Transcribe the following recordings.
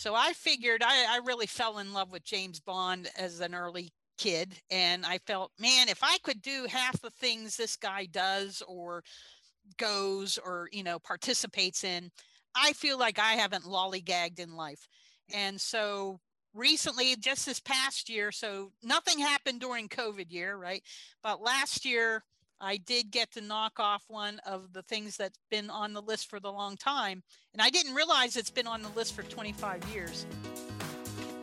So I figured I, I really fell in love with James Bond as an early kid. And I felt, man, if I could do half the things this guy does or goes or, you know, participates in, I feel like I haven't lollygagged in life. And so recently, just this past year, so nothing happened during COVID year, right? But last year, I did get to knock off one of the things that's been on the list for the long time. And I didn't realize it's been on the list for 25 years.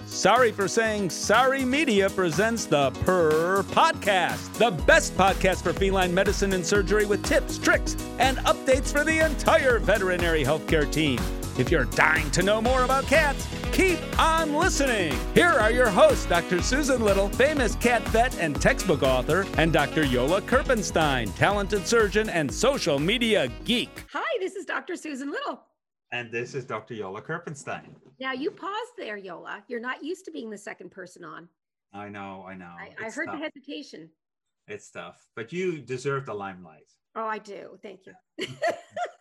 Sorry for saying Sorry Media presents the Purr Podcast, the best podcast for feline medicine and surgery with tips, tricks, and updates for the entire veterinary healthcare team. If you're dying to know more about cats, keep on listening. Here are your hosts, Dr. Susan Little, famous cat vet and textbook author, and Dr. Yola Kerpenstein, talented surgeon and social media geek. Hi, this is Dr. Susan Little. And this is Dr. Yola Kerpenstein. Now you paused there, Yola. You're not used to being the second person on. I know, I know. I, I heard tough. the hesitation. It's tough, but you deserve the limelight. Oh, I do. Thank you.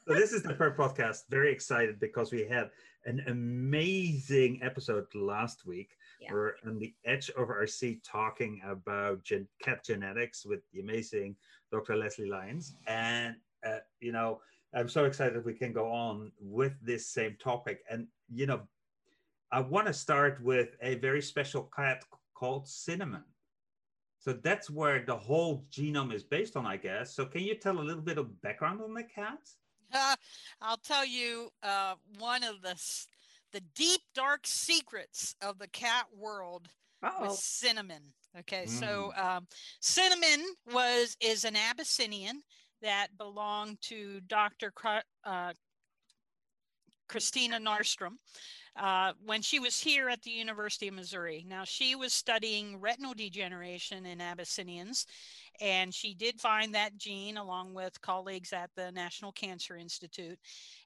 so this is the Purr podcast. Very excited because we had an amazing episode last week. Yeah. We're on the edge of our seat talking about gen- cat genetics with the amazing Dr. Leslie Lyons. And, uh, you know, I'm so excited we can go on with this same topic. And, you know, I want to start with a very special cat called Cinnamon. So that's where the whole genome is based on, I guess. So can you tell a little bit of background on the cat? I'll tell you uh, one of the the deep dark secrets of the cat world Uh-oh. cinnamon. Okay, mm. so um, cinnamon was is an Abyssinian that belonged to Dr. Uh, Christina Narfström uh, when she was here at the University of Missouri. Now, she was studying retinal degeneration in Abyssinians, and she did find that gene along with colleagues at the National Cancer Institute.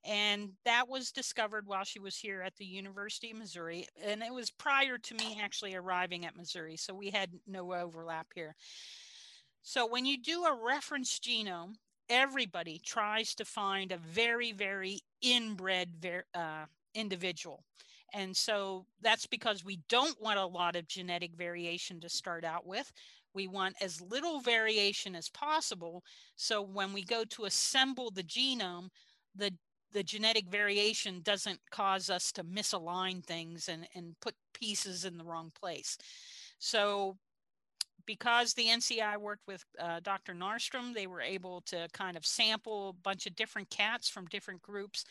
And that was discovered while she was here at the University of Missouri. And it was prior to me actually arriving at Missouri, so we had no overlap here. So, when you do a reference genome, everybody tries to find a very, very inbred ver- uh, individual. And so that's because we don't want a lot of genetic variation to start out with. We want as little variation as possible. So when we go to assemble the genome, the the genetic variation doesn't cause us to misalign things and, and put pieces in the wrong place. So because the NCI worked with uh, Dr. Narfström, they were able to kind of sample a bunch of different cats from different groups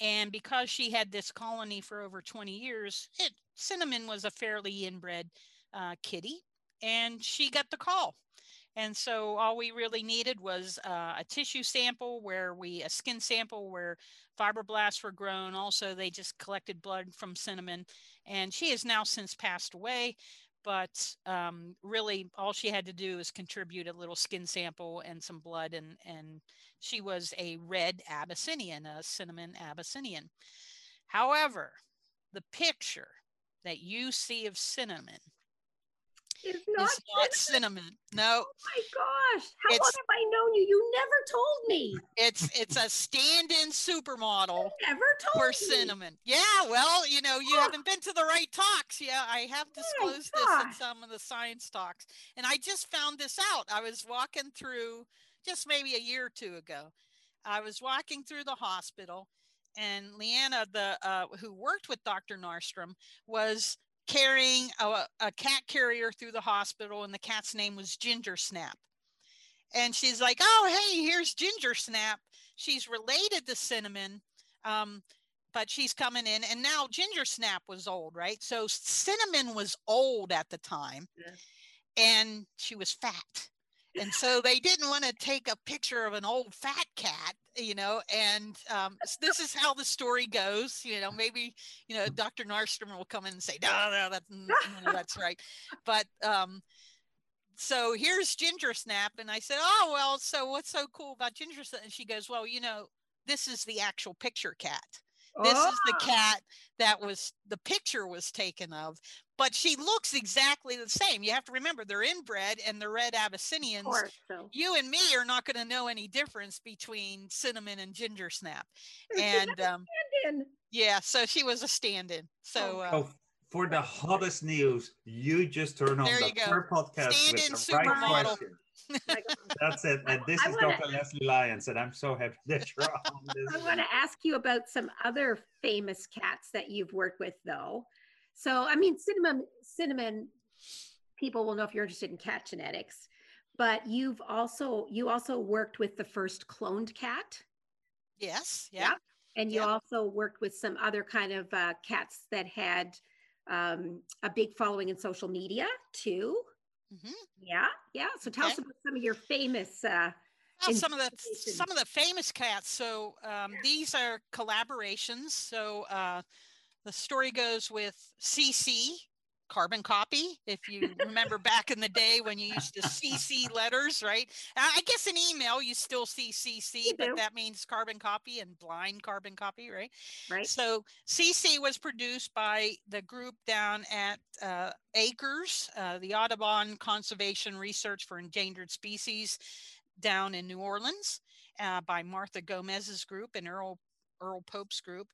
and because she had this colony for over 20 years, it, Cinnamon was a fairly inbred uh, kitty, and she got the call. And so all we really needed was uh, a tissue sample where we, a skin sample where fibroblasts were grown. Also, they just collected blood from Cinnamon. And she has now since passed away. But um, really, all she had to do is contribute a little skin sample and some blood, and, and she was a red Abyssinian, a cinnamon Abyssinian. However, the picture that you see of cinnamon is not, is not cinnamon. cinnamon. No. Oh my gosh. How it's, long have I known you? You never told me. It's it's a stand-in supermodel you never told for me. cinnamon. Yeah, well, you know, you oh. haven't been to the right talks. Yeah, I have disclosed oh this in some of the science talks. And I just found this out. I was walking through just maybe a year or two ago. I was walking through the hospital, and Leanna, the uh, who worked with Dr. Narfström, was carrying a, a cat carrier through the hospital, and the cat's name was Ginger Snap. And she's like, "Oh, hey, here's Ginger Snap. She's related to Cinnamon." Um, but she's coming in and now ginger snap was old right so cinnamon was old at the time yeah. and she was fat and so they didn't want to take a picture of an old fat cat you know and um, this is how the story goes you know maybe you know dr Narfström will come in and say no no that's, no, that's right. But um, so here's ginger snap and i said oh well so what's so cool about ginger snap? And she goes well you know this is the actual picture cat this oh. is the oh. cat that was the picture was taken of but she looks exactly the same. You have to remember they're inbred and the red Abyssinians. Course, so. You and me are not going to know any difference between cinnamon and ginger snap. And um, Yeah, so she was a stand-in. So, uh, oh, for the hottest news, you just turn on the you go. Podcast Stand-in with the right question. That's it. And this I is wanna- Dr. Leslie Lyons, and I'm so happy that you're on this. I want to ask you about some other famous cats that you've worked with, though. So, I mean, cinnamon, cinnamon people will know if you're interested in cat genetics, but you've also you also worked with the first cloned cat, yes, yeah. and you Yep. also worked with some other kind of uh, cats that had um, a big following in social media too. Mhm. Yeah, yeah. So tell us about some of your famous. Uh, Well, some of the some of the famous cats. So um, these are collaborations. So uh, the story goes with CC carbon copy. If you remember back in the day when you used to CC letters, right? I guess in email you still see CC, but that means carbon copy and blind carbon copy, right? right. So CC was produced by the group down at uh, Acres, uh, the Audubon Conservation Research for Endangered Species down in New Orleans uh, by Martha Gomez's group and Earl Earle Pope's group.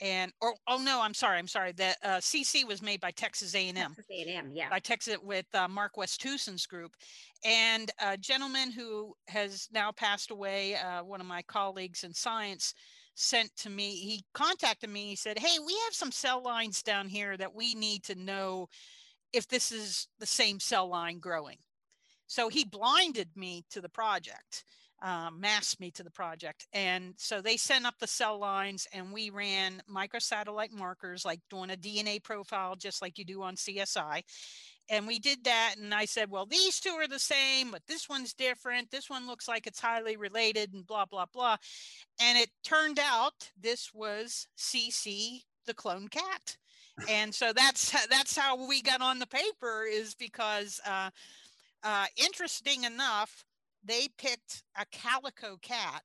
And or oh no, I'm sorry, I'm sorry. The uh, CC was made by Texas A&M Texas A&M, yeah. by Texas with uh, Mark Westhusin's group, and a gentleman who has now passed away, uh, one of my colleagues in science, sent to me. He contacted me. He said, "Hey, we have some cell lines down here that we need to know if this is the same cell line growing." So he blinded me to the project, uh, masked me to the project. And so they sent up the cell lines and we ran microsatellite markers, like doing a DNA profile, just like you do on CSI. And we did that. And I said, well, these two are the same, but this one's different. This one looks like it's highly related and blah, blah, blah. And it turned out this was CC, the clone cat. And so that's that's how we got on the paper is because uh, uh, interesting enough, they picked a calico cat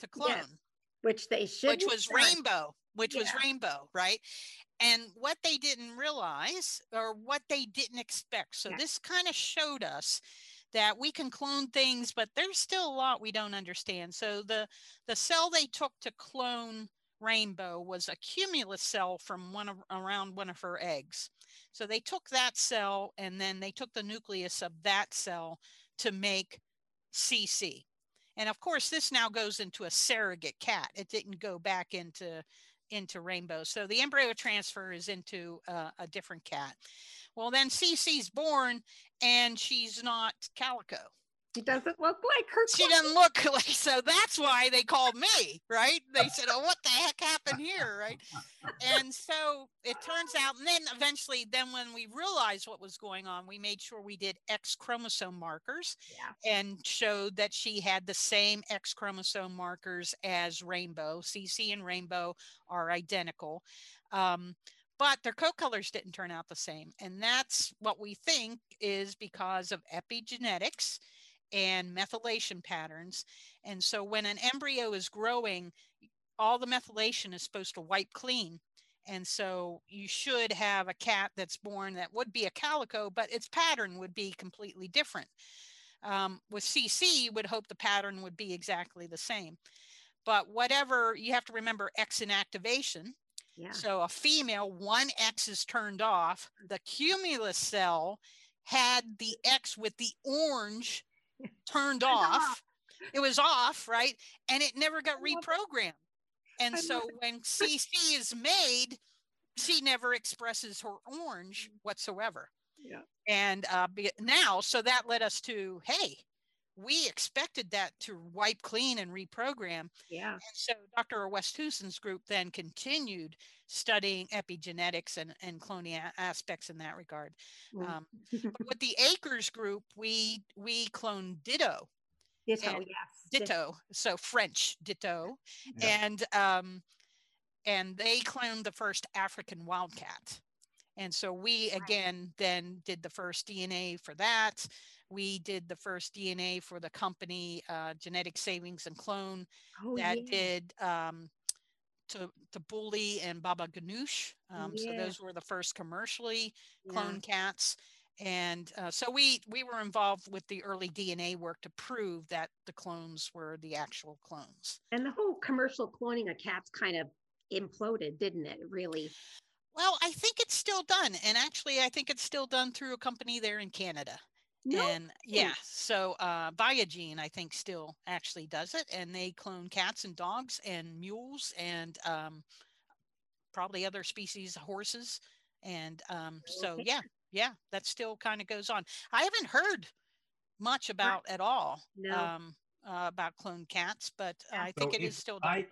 to clone, Yes, Which they should. which was rainbow, which was rainbow, right? And what they didn't realize or what they didn't expect. So Yeah. this kind of showed us that we can clone things, but there's still a lot we don't understand. So the the cell they took to clone rainbow was a cumulus cell from one of around one of her eggs. So they took that cell and then they took the nucleus of that cell to make CC. And of course, this now goes into a surrogate cat. It didn't go back into into rainbow. So the embryo transfer is into uh, a different cat. Well, then CC's born and she's not calico. She doesn't look like her. She doesn't look like so that's why they called me, right? They said, Oh, what the heck happened here? Right. And so it turns out, and then eventually, then when we realized what was going on, we made sure we did X chromosome markers Yeah. and showed that she had the same X chromosome markers as Rainbow. CC and Rainbow are identical. Um, but their coat colors didn't turn out the same. And that's what we think is because of epigenetics and methylation patterns. And so when an embryo is growing, all the methylation is supposed to wipe clean. And so you should have a cat that's born that would be a calico, but its pattern would be completely different. Um, with CC, you would hope the pattern would be exactly the same. But whatever, you have to remember X inactivation. Yeah. So a female, one X is turned off. The cumulus cell had the X with the orange turned off. off. It was off, right? And it never got I love it. reprogrammed. And so when CC is made, she never expresses her orange whatsoever. Yeah. And uh, now, so that led us to, hey, we expected that to wipe clean and reprogram. Yeah. And so Dr. Westhusin's group then continued studying epigenetics and, and cloning a- aspects in that regard. Mm. Um, but with the Acres group, we we cloned Ditto, Ditto, yes. Ditto, so French Ditto, Yeah. and um, and they cloned the first African wildcat. And so we again then did the first DNA for that. We did the first DNA for the company uh, Genetic Savings and Clone Oh, that yeah. did um, to Tabouli and Baba Ganoush. Um, So those were the first commercially Yeah. cloned cats. And uh, so we we were involved with the early DNA work to prove that the clones were the actual clones. And the whole commercial cloning of cats kind of imploded, didn't it? Really? Well, I think it's still done. And actually, I think it's still done through a company there in Canada. No. And yeah, so uh, ViaGen, I think, still actually does it. And they clone cats and dogs and mules and um, probably other species, horses. And um, so, yeah, yeah, that still kind of goes on. I haven't heard much about at all no. um, uh, about cloned cats, but I think so it is still done. I,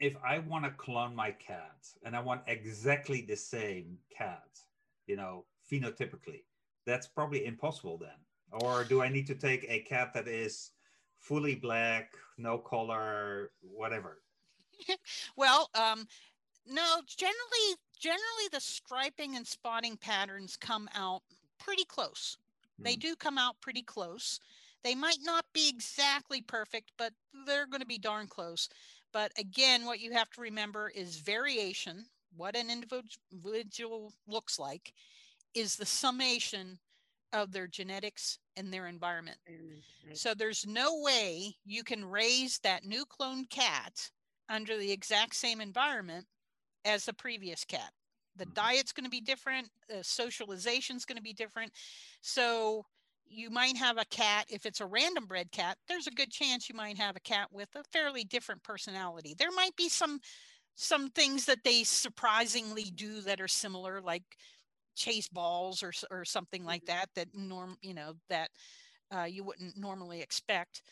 if I want to clone my cat and I want exactly the same cat, you know, phenotypically, that's probably impossible then or do I need to take a cat that is fully black, no color, whatever? well, um, no, generally, generally the striping and spotting patterns come out pretty close. They hmm. do come out pretty close. They might not be exactly perfect, but they're going to be darn close. But again, what you have to remember is variation, what an individual looks like, is the summation of their genetics and their environment. So there's no way you can raise that new cloned cat under the exact same environment as the previous cat. The mm-hmm. diet's going to be different, the socialization's going to be different. So you might have a cat if it's a random bred cat there's a good chance you might have a cat with a fairly different personality. There might be some some things that they surprisingly do that are similar like chase balls or or something like mm-hmm. that that norm you know that uh, you wouldn't normally expect.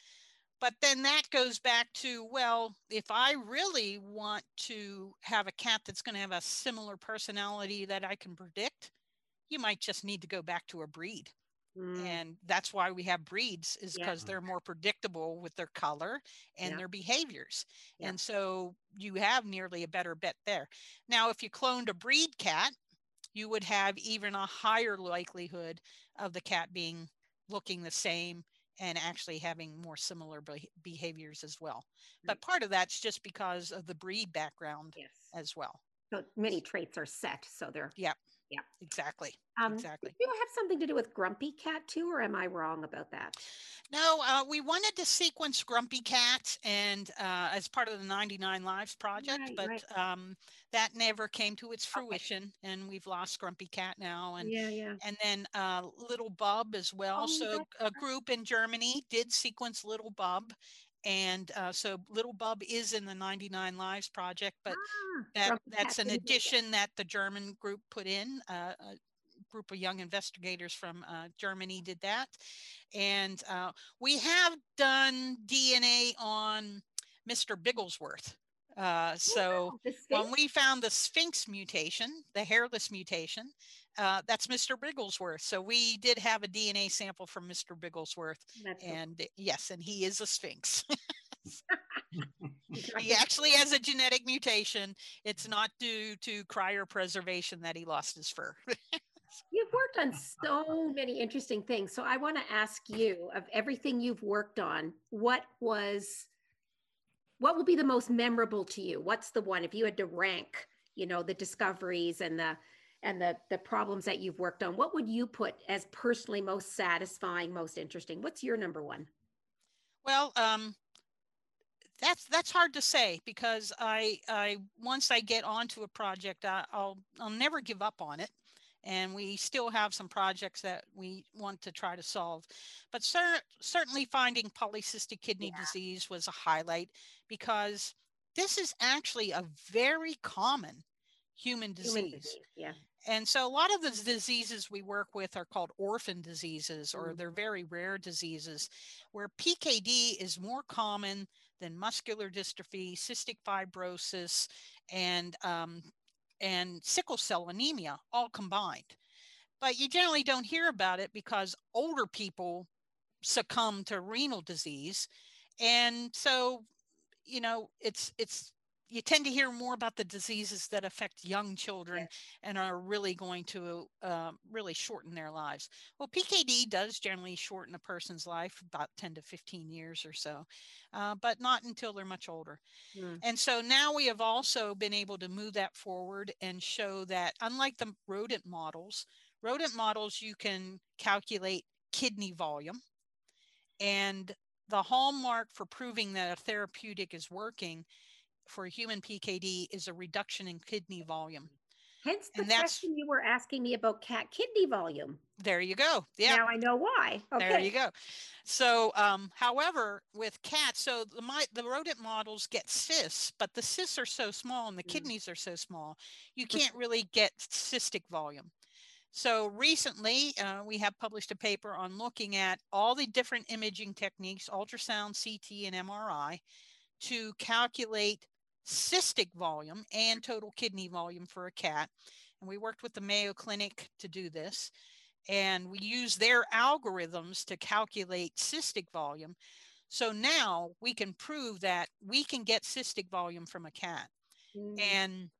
But then that goes back to well if i really want to have a cat that's going to have a similar personality that i can predict you might just need to go back to a breed mm. and that's why we have breeds is because yeah. they're more predictable with their color and yeah. their behaviors yeah. and so you have nearly a better bet there now if you cloned a breed cat you would have even a higher likelihood of the cat being looking the same and actually having more similar be- behaviors as well. But part of that's just because of the breed background yes. as well. So many traits are set, so they're yeah, yeah, exactly, um, exactly. Do you have something to do with Grumpy Cat too, or am I wrong about that? No, uh, we wanted to sequence Grumpy Cat and uh, as part of the 99 Lives project, right, but right. Um, that never came to its fruition, okay. and we've lost Grumpy Cat now, and yeah, yeah. and then uh, Little Bub as well. Oh, so a group in Germany did sequence Little Bub, and uh, so Little Bub is in the 99 Lives project, but ah, that, that's an addition that the German group put in. Uh, a group of young investigators from uh, Germany did that. And uh, we have done DNA on Mr. Bigglesworth. Uh, oh, so when we found the Sphynx mutation, the hairless mutation, uh, that's Mr. Bigglesworth. So we did have a DNA sample from Mr. Bigglesworth, that's and cool. yes, and he is a Sphynx. he actually has a genetic mutation. It's not due to cryopreservation that he lost his fur. you've worked on so many interesting things. So I want to ask you of everything you've worked on, what was what will be the most memorable to you? What's the one if you had to rank, you know, the discoveries and the and the the problems that you've worked on, what would you put as personally most satisfying, most interesting? What's your number one? Well, um that's that's hard to say because I I once I get onto a project, I, will I'll never give up on it, and we still have some projects that we want to try to solve. But cer- certainly finding polycystic kidney yeah. disease was a highlight because this is actually a very common human disease. Human disease. Yeah. And so a lot of the diseases we work with are called orphan diseases or mm. they're very rare diseases where PKD is more common than muscular dystrophy, cystic fibrosis, and um, and sickle cell anemia all combined. But you generally don't hear about it because older people succumb to renal disease. And so, you know, it's it's you tend to hear more about the diseases that affect young children and are really going to uh, really shorten their lives. Well, PKD does generally shorten a person's life about 10 to 15 years or so, uh, but not until they're much older. Mm. And so now we have also been able to move that forward and show that, unlike the rodent models, rodent models you can calculate kidney volume. And the hallmark for proving that a therapeutic is working for human PKD is a reduction in kidney volume. Hence the question you were asking me about cat kidney volume. There you go. Yeah. Now I know why. Okay. There you go. So, um, however, with cats, so the my, the rodent models get cysts, but the cysts are so small and the mm. kidneys are so small, you can't really get cystic volume. So recently, uh, we have published a paper on looking at all the different imaging techniques, ultrasound, CT, and MRI, to calculate cystic volume and total kidney volume for a cat. And we worked with the Mayo Clinic to do this. And we use their algorithms to calculate cystic volume. So now we can prove that we can get cystic volume from a cat. Mm. And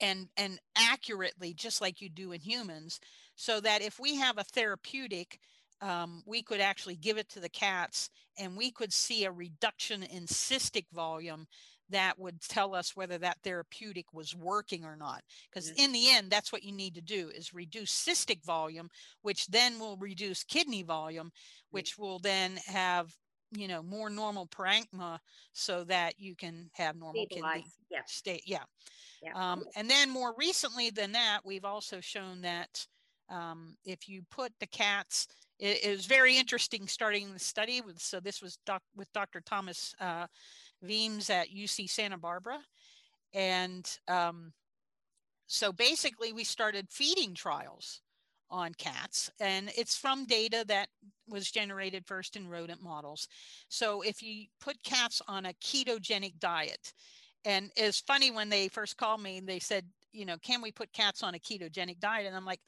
and and accurately just like you do in humans so that if we have a therapeutic um, we could actually give it to the cats and we could see a reduction in cystic volume that would tell us whether that therapeutic was working or not because in the end that's what you need to do is reduce cystic volume which then will reduce kidney volume which will then have you know more normal parenchyma so that you can have normal Stabilize. kidney yeah state yeah, yeah. Um, and then more recently than that we've also shown that um, if you put the cats it, it, was very interesting starting the study with so this was doc, with dr thomas uh, Weimbs at uc santa barbara. And um, so basically we started feeding trials on cats and it's from data that was generated first in rodent models. So if you put cats on a ketogenic diet and it's funny when they first called me and they said you know can we put cats on a ketogenic diet? And i'm like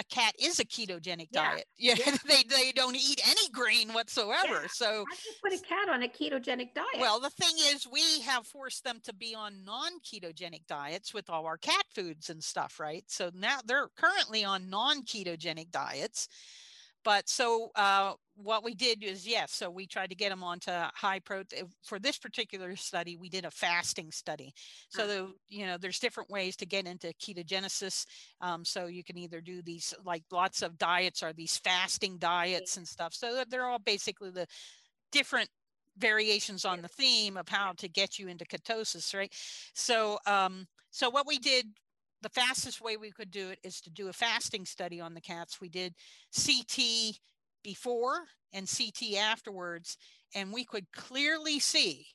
a cat is a ketogenic yeah. diet. Yeah, yeah. they they don't eat any grain whatsoever. Yeah. So I just put a cat on a ketogenic diet. Well, the thing is, we have forced them to be on non-ketogenic diets with all our cat foods and stuff, right? So now they're currently on non-ketogenic diets but so uh, what we did is yes so we tried to get them onto high protein for this particular study we did a fasting study. So the, you know there's different ways to get into ketogenesis um, so you can either do these like lots of diets or these fasting diets and stuff. So they're all basically the different variations on the theme of how to get you into ketosis right? So um so what we did the fastest way we could do it is to do a fasting study on the cats. We did CT before and CT afterwards, and we could clearly see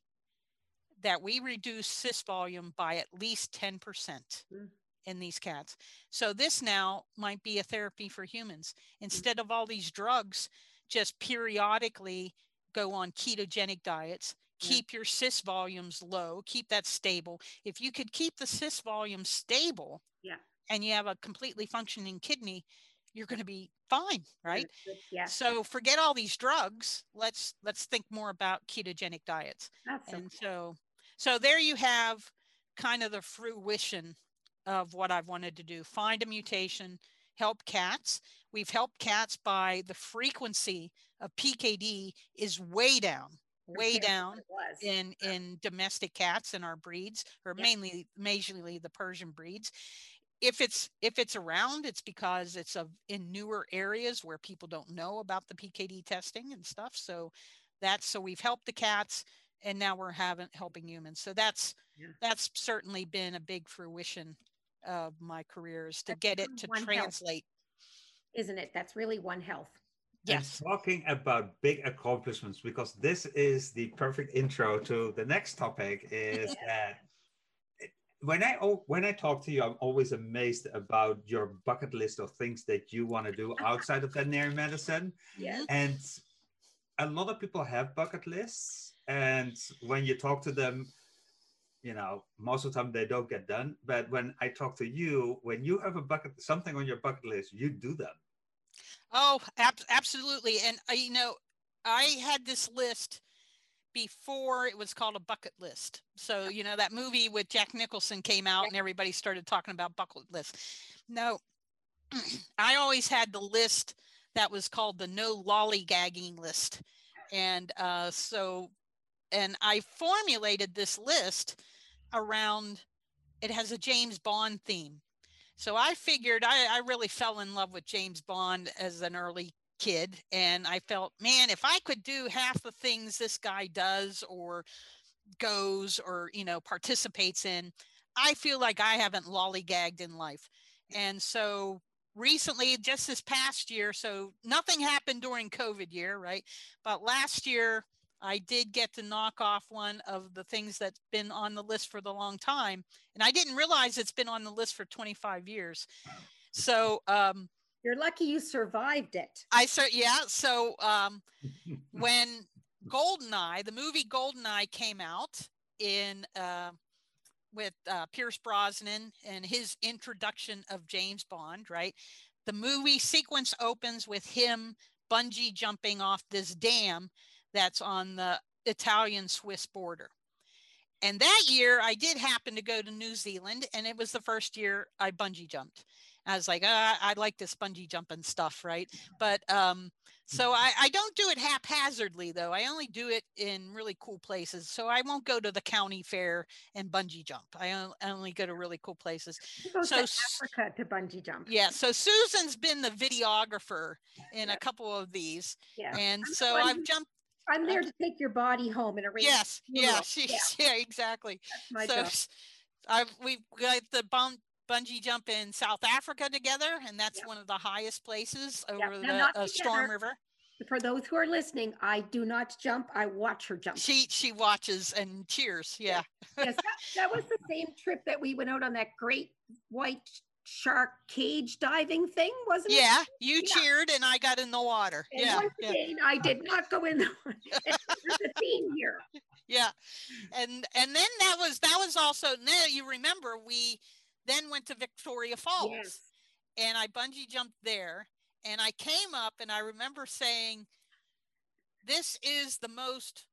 that we reduced cyst volume by at least 10% mm. in these cats. So this now might be a therapy for humans. Mm. Instead of all these drugs, just periodically go on ketogenic diets keep yeah. your cyst volumes low, keep that stable. If you could keep the cyst volume stable, yeah, and you have a completely functioning kidney, you're going to be fine, right? Yeah. So forget all these drugs. Let's let's think more about ketogenic diets. That's and so so there you have kind of the fruition of what I've wanted to do. Find a mutation, help cats. We've helped cats by the frequency of PKD is way down way down in in domestic cats and our breeds or yep. mainly majorly the persian breeds. If it's if it's around it's because it's of in newer areas where people don't know about the pkd testing and stuff so that's so we've helped the cats and now we're having helping humans. So that's yeah. that's certainly been a big fruition of my career is to that's get it to translate health, isn't it? That's really one health Yes. And talking about big accomplishments, because this is the perfect intro to the next topic, is that when I oh, when I talk to you, I'm always amazed about your bucket list of things that you want to do outside of veterinary medicine. Yeah. And a lot of people have bucket lists, and when you talk to them, you know, most of the time they don't get done. But when I talk to you, when you have a bucket something on your bucket list, you do them. Oh, ab- absolutely. And uh, you know, I had this list before it was called a bucket list. So, you know, that movie with Jack Nicholson came out and everybody started talking about bucket list. No, I always had the list that was called the no lollygagging list. And uh, so, and I formulated this list around it has a James Bond theme. So I figured I, I really fell in love with James Bond as an early kid. And I felt, man, if I could do half the things this guy does, or goes or you know participates in i feel like i haven't lollygagged in life and so recently just this past year so nothing happened during covid year right but last year i did get to knock off one of the things that's been on the list for the long time and i didn't realize it's been on the list for 25 years so um you're lucky you survived it i said yeah so um when goldeneye the movie goldeneye came out in uh with uh, Pierce Brosnan and his introduction of James Bond, right? The movie sequence opens with him bungee jumping off this dam that's on the Italian Swiss border. And that year, I did happen to go to New Zealand, and it was the first year I bungee jumped. I was like, uh, I like this bungee jumping stuff, right? But um, so I, I don't do it haphazardly though. I only do it in really cool places. So I won't go to the county fair and bungee jump. I only go to really cool places. so Africa to bungee jump. Yeah. So Susan's been the videographer in a couple of these. Yeah. And I'm so I've jumped. I'm there to take your body home and arrange. Yes. Yeah, she, yeah. Yeah. Exactly. so job. I've we've got the bump bungee jump in South Africa together, and that's one of the highest places over the uh, Storm River. For those who are listening, I do not jump. I watch her jump. She she watches and cheers. Yeah. yes, that, that was the same trip that we went out on that great white shark cage diving thing, wasn't it? Yeah, you yeah. cheered and I got in the water. And yeah, once yeah. again, I did not go in the water. There's a theme here. Yeah, and and then that was that was also now you remember we then went to Victoria Falls. Yes. And I bungee jumped there. And I came up and I remember saying, This is the most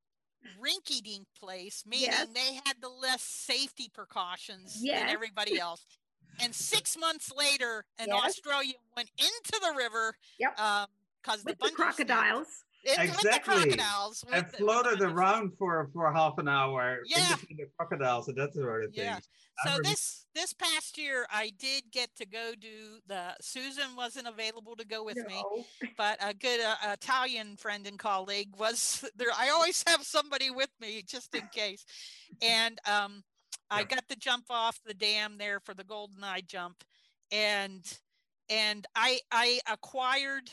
rinky dink place, meaning yes. they had the less safety precautions yes. than everybody else. And six months later, an yes. Australian went into the river. Yep. because um, the, the crocodiles. exactly. and floated around for for half an hour yeah. in between the crocodiles and that sort of thing. Yeah. So this this past year, I did get to go do the. Susan wasn't available to go with no. me, but a good uh, Italian friend and colleague was there. I always have somebody with me just in case, and um, I got to jump off the dam there for the golden eye jump, and and I I acquired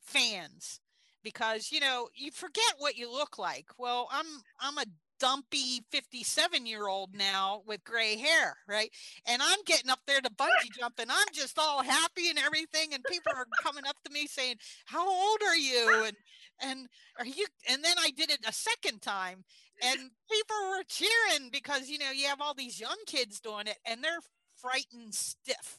fans because you know you forget what you look like well i'm i'm a dumpy 57 year old now with gray hair, right? And I'm getting up there to bungee jump and I'm just all happy and everything. And people are coming up to me saying, How old are you? And and are you and then I did it a second time and people were cheering because you know you have all these young kids doing it and they're frightened stiff.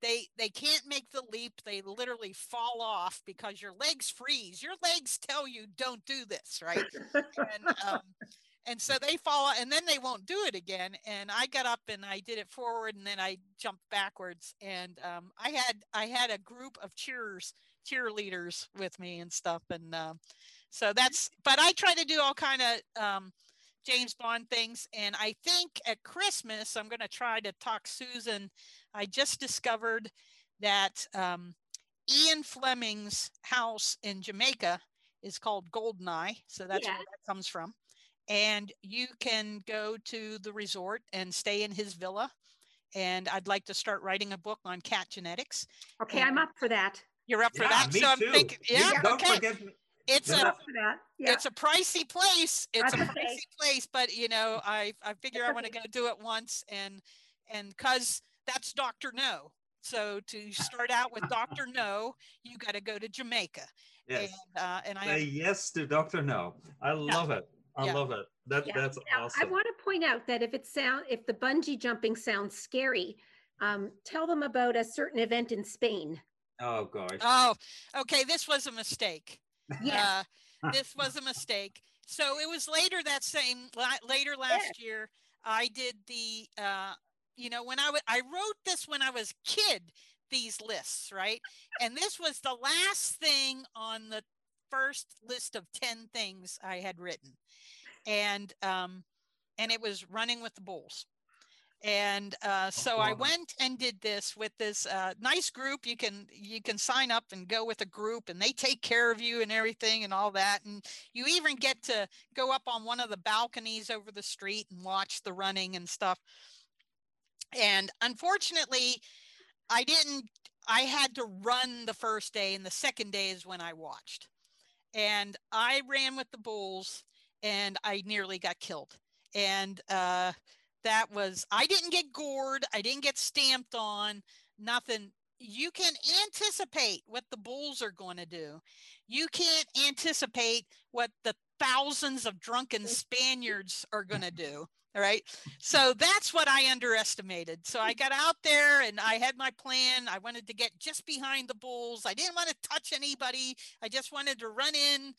They they can't make the leap. They literally fall off because your legs freeze. Your legs tell you don't do this right? And um, and so they fall and then they won't do it again. And i got up and i did it forward and then i jumped backwards. And um, i had i had a group of cheers cheerleaders with me and stuff and uh, so that's but i try to do all kind of um, james bond things and i think at christmas i'm going to try to talk susan i just discovered that um, ian fleming's house in jamaica is called goldeneye so that's yeah. where that comes from and you can go to the resort and stay in his villa. And I'd like to start writing a book on cat genetics. Okay, and I'm up for that. You're up for yeah, that. Me so. I'm thinking, yeah, Don't okay. Forget, it's a yeah. it's a pricey place. It's That's a pricey okay. place, but you know, I I figure I want to go do it once, and and because that's Doctor No. So to start out with Doctor No, you got to go to Jamaica. Yes. And, uh, and I say yes to Doctor No. I love yeah. it. I yeah. love it. That yeah. that's now, awesome. I want to point out that if it sound if the bungee jumping sounds scary, um, tell them about a certain event in Spain. Oh gosh. Oh, okay. This was a mistake. Yeah. Uh, this was a mistake. So it was later that same later last yeah. year. I did the uh, you know when I w- I wrote this when I was a kid these lists right and this was the last thing on the first list of 10 things I had written. And um, and it was running with the bulls. And uh, so I went and did this with this uh, nice group. You can you can sign up and go with a group, and they take care of you and everything and all that. And you even get to go up on one of the balconies over the street and watch the running and stuff. And unfortunately, I didn't. I had to run the first day, and the second day is when I watched. And I ran with the bulls, and I nearly got killed. And uh, that was I didn't get gored, I didn't get stamped on, nothing. You can anticipate what the bulls are going to do. You can't anticipate what the thousands of drunken Spaniards are going to do. All right. So that's what I underestimated. So I got out there and I had my plan. I wanted to get just behind the bulls. I didn't want to touch anybody. I just wanted to run in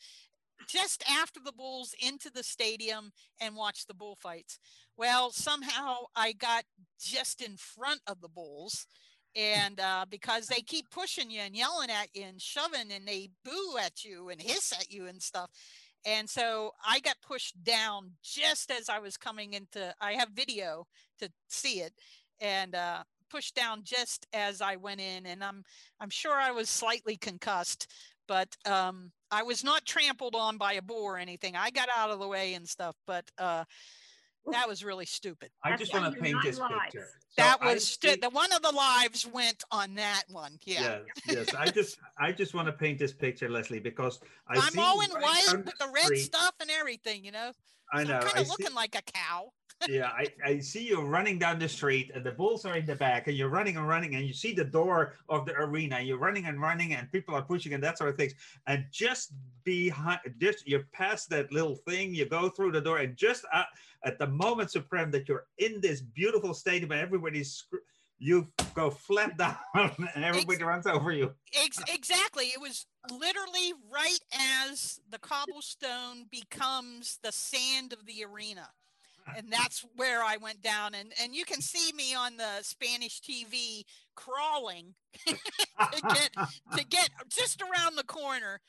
just after the bulls into the stadium and watch the bullfights. Well, somehow I got just in front of the bulls. And uh, because they keep pushing you and yelling at you and shoving and they boo at you and hiss at you and stuff. And so I got pushed down just as I was coming into, I have video to see it and uh, pushed down just as I went in. And I'm, I'm sure I was slightly concussed, but um, I was not trampled on by a boar or anything. I got out of the way and stuff, but uh, that was really stupid. I just want to paint this picture. So that was stu- the one of the lives went on that one. Yeah. yeah. Yes. I just I just want to paint this picture, Leslie, because I am all in white with the red stuff and everything. You know. I know. I'm kind of looking see, like a cow. Yeah, I, I see you running down the street and the bulls are in the back and you're running and running and you see the door of the arena. and You're running and running and people are pushing and that sort of things. And just behind, just you pass that little thing, you go through the door and just at, at the moment supreme that you're in this beautiful stadium and everybody's you go flat down and everybody Ex- runs over you. Ex- exactly. It was literally right as the cobblestone becomes the sand of the arena. And that's where I went down. And, and you can see me on the Spanish TV crawling to get to get just around the corner.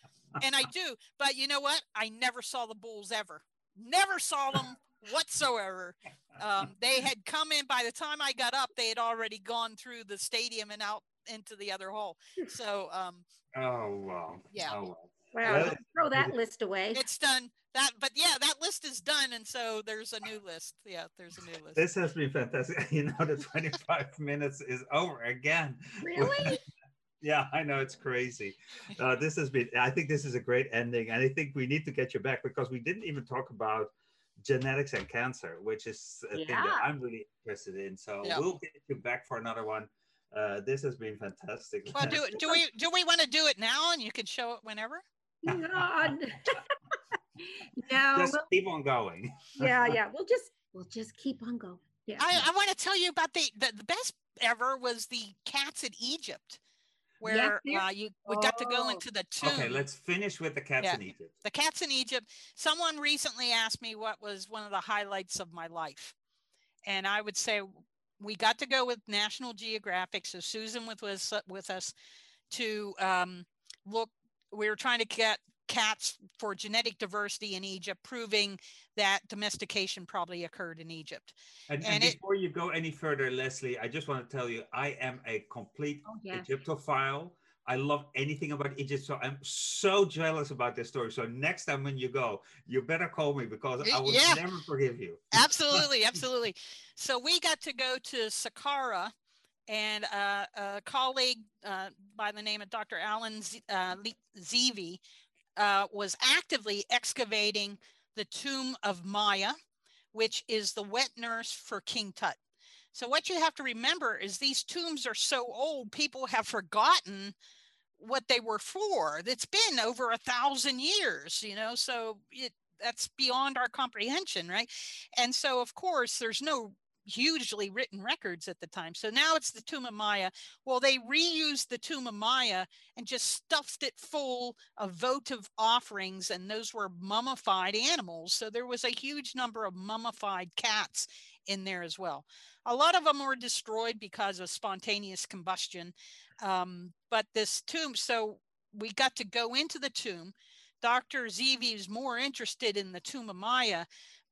And I do. But you know what? I never saw the Bulls ever. Never saw them whatsoever. Um, they had come in by the time I got up, they had already gone through the stadium and out into the other hole. So, um, oh, wow. Yeah. Oh, wow. Well, throw that list away. It's done. That, but yeah, that list is done, and so there's a new list. Yeah, there's a new list. This has been fantastic. You know, the 25 minutes is over again. Really? yeah, I know it's crazy. Uh, this has been. I think this is a great ending, and I think we need to get you back because we didn't even talk about genetics and cancer, which is a yeah. thing that I'm really interested in. So yeah. we'll get you back for another one. Uh, this has been fantastic. Well, do, do we do we want to do it now, and you can show it whenever? no, just we'll, keep on going. yeah, yeah. We'll just we'll just keep on going. Yeah. I, I want to tell you about the, the the best ever was the cats in Egypt where yes, uh, you we got to go oh. into the tomb. Okay, let's finish with the cats yeah. in Egypt. The cats in Egypt. Someone recently asked me what was one of the highlights of my life, and I would say we got to go with National Geographic. So Susan with was with us to um, look. We were trying to get cats for genetic diversity in Egypt, proving that domestication probably occurred in Egypt. And, and, and before you go any further, Leslie, I just want to tell you, I am a complete oh, yes. Egyptophile. I love anything about Egypt. So I'm so jealous about this story. So next time when you go, you better call me because I will yeah. never forgive you. absolutely. Absolutely. So we got to go to Saqqara and uh, a colleague uh, by the name of Dr. Alan Z- uh, uh, was actively excavating the tomb of Maya, which is the wet nurse for King Tut. So what you have to remember is these tombs are so old, people have forgotten what they were for. It's been over a thousand years, you know, so it, that's beyond our comprehension, right? And so, of course, there's no hugely written records at the time. So now it's the Tomb of Maya. Well, they reused the Tomb of Maya and just stuffed it full of votive offerings, and those were mummified animals. So there was a huge number of mummified cats in there as well. A lot of them were destroyed because of spontaneous combustion. Um, but this tomb, so we got to go into the tomb. Dr. Zivie is more interested in the tomb of Maya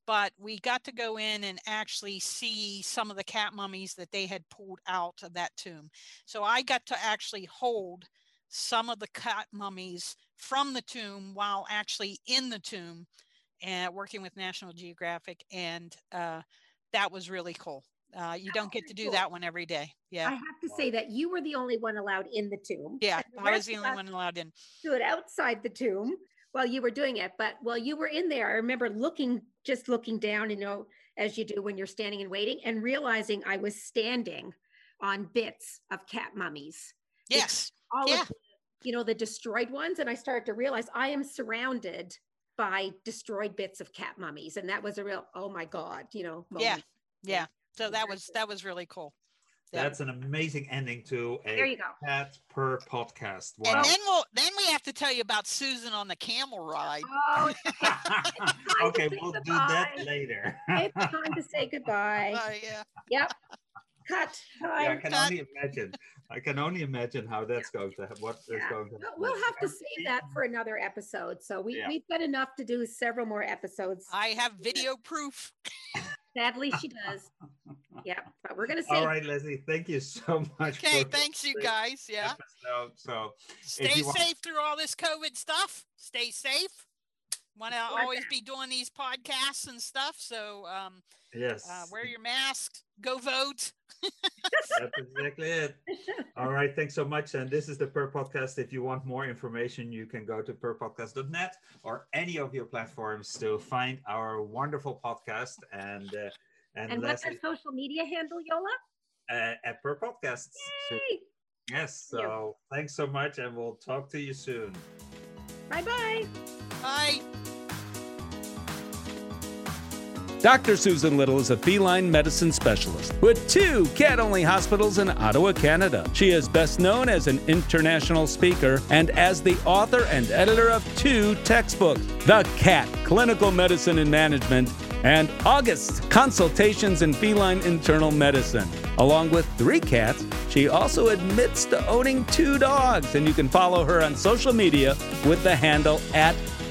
but we got to go in and actually see some of the cat mummies that they had pulled out of that tomb. So I got to actually hold some of the cat mummies from the tomb while actually in the tomb and working with National Geographic. And uh, that was really cool. Uh, you don't get to do that one every day. Yeah. I have to say that you were the only one allowed in the tomb. Yeah, I was the only one allowed in. Stood outside the tomb while you were doing it. But while you were in there, I remember looking, just looking down, you know, as you do when you're standing and waiting, and realizing I was standing on bits of cat mummies. Yes. All yeah. of the, you know, the destroyed ones. And I started to realize I am surrounded by destroyed bits of cat mummies. And that was a real, oh my God, you know, moment. Yeah. Yeah. So that was that was really cool. Yeah. That's an amazing ending to a there you go. cat per podcast. Wow. And then we'll then we have to tell you about Susan on the camel ride. Oh, okay, we'll do that later. it's time to say goodbye. Uh, yeah. Yep. Cut. Time. Yeah, I can Cut. only imagine. I can only imagine how that's going to what is yeah. going to. We'll have to save that for another episode. So we yeah. we've got enough to do several more episodes. I have video proof. Sadly, she does. Yeah, but we're gonna say. All right, Leslie. Thank you so much. Okay, thanks you guys. Yeah. Episode. So stay safe want- through all this COVID stuff. Stay safe. Want to always be doing these podcasts and stuff. So um, yes, uh, wear your mask. Go vote. That's exactly it. All right. Thanks so much. And this is the Purr Podcast. If you want more information, you can go to purrpodcast.net or any of your platforms to find our wonderful podcast. And uh, and, and what's our social media handle, Jolle? Uh, at Purr Podcasts. Yay! Yes. So thanks so much, and we'll talk to you soon. Bye-bye. Bye. Dr. Susan Little is a feline medicine specialist with two cat only hospitals in Ottawa, Canada. She is best known as an international speaker and as the author and editor of two textbooks The Cat Clinical Medicine and Management and August Consultations in Feline Internal Medicine. Along with three cats, she also admits to owning two dogs, and you can follow her on social media with the handle at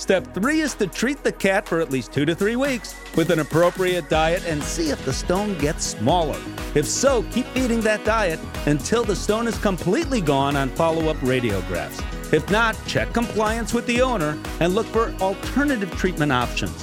Step three is to treat the cat for at least two to three weeks with an appropriate diet and see if the stone gets smaller. If so, keep feeding that diet until the stone is completely gone on follow up radiographs. If not, check compliance with the owner and look for alternative treatment options.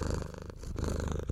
うん。